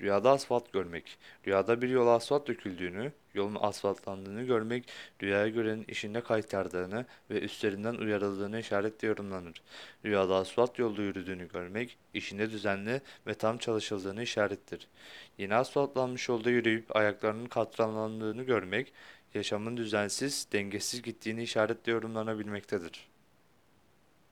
Rüyada asfalt görmek. Rüyada bir yola asfalt döküldüğünü, yolun asfaltlandığını görmek, rüyaya görenin işinde kaytardığını ve üstlerinden uyarıldığını işaretle yorumlanır. Rüyada asfalt yolda yürüdüğünü görmek, işinde düzenli ve tam çalışıldığını işarettir. Yeni asfaltlanmış yolda yürüyüp ayaklarının katranlandığını görmek, yaşamın düzensiz, dengesiz gittiğini işaretle yorumlanabilmektedir.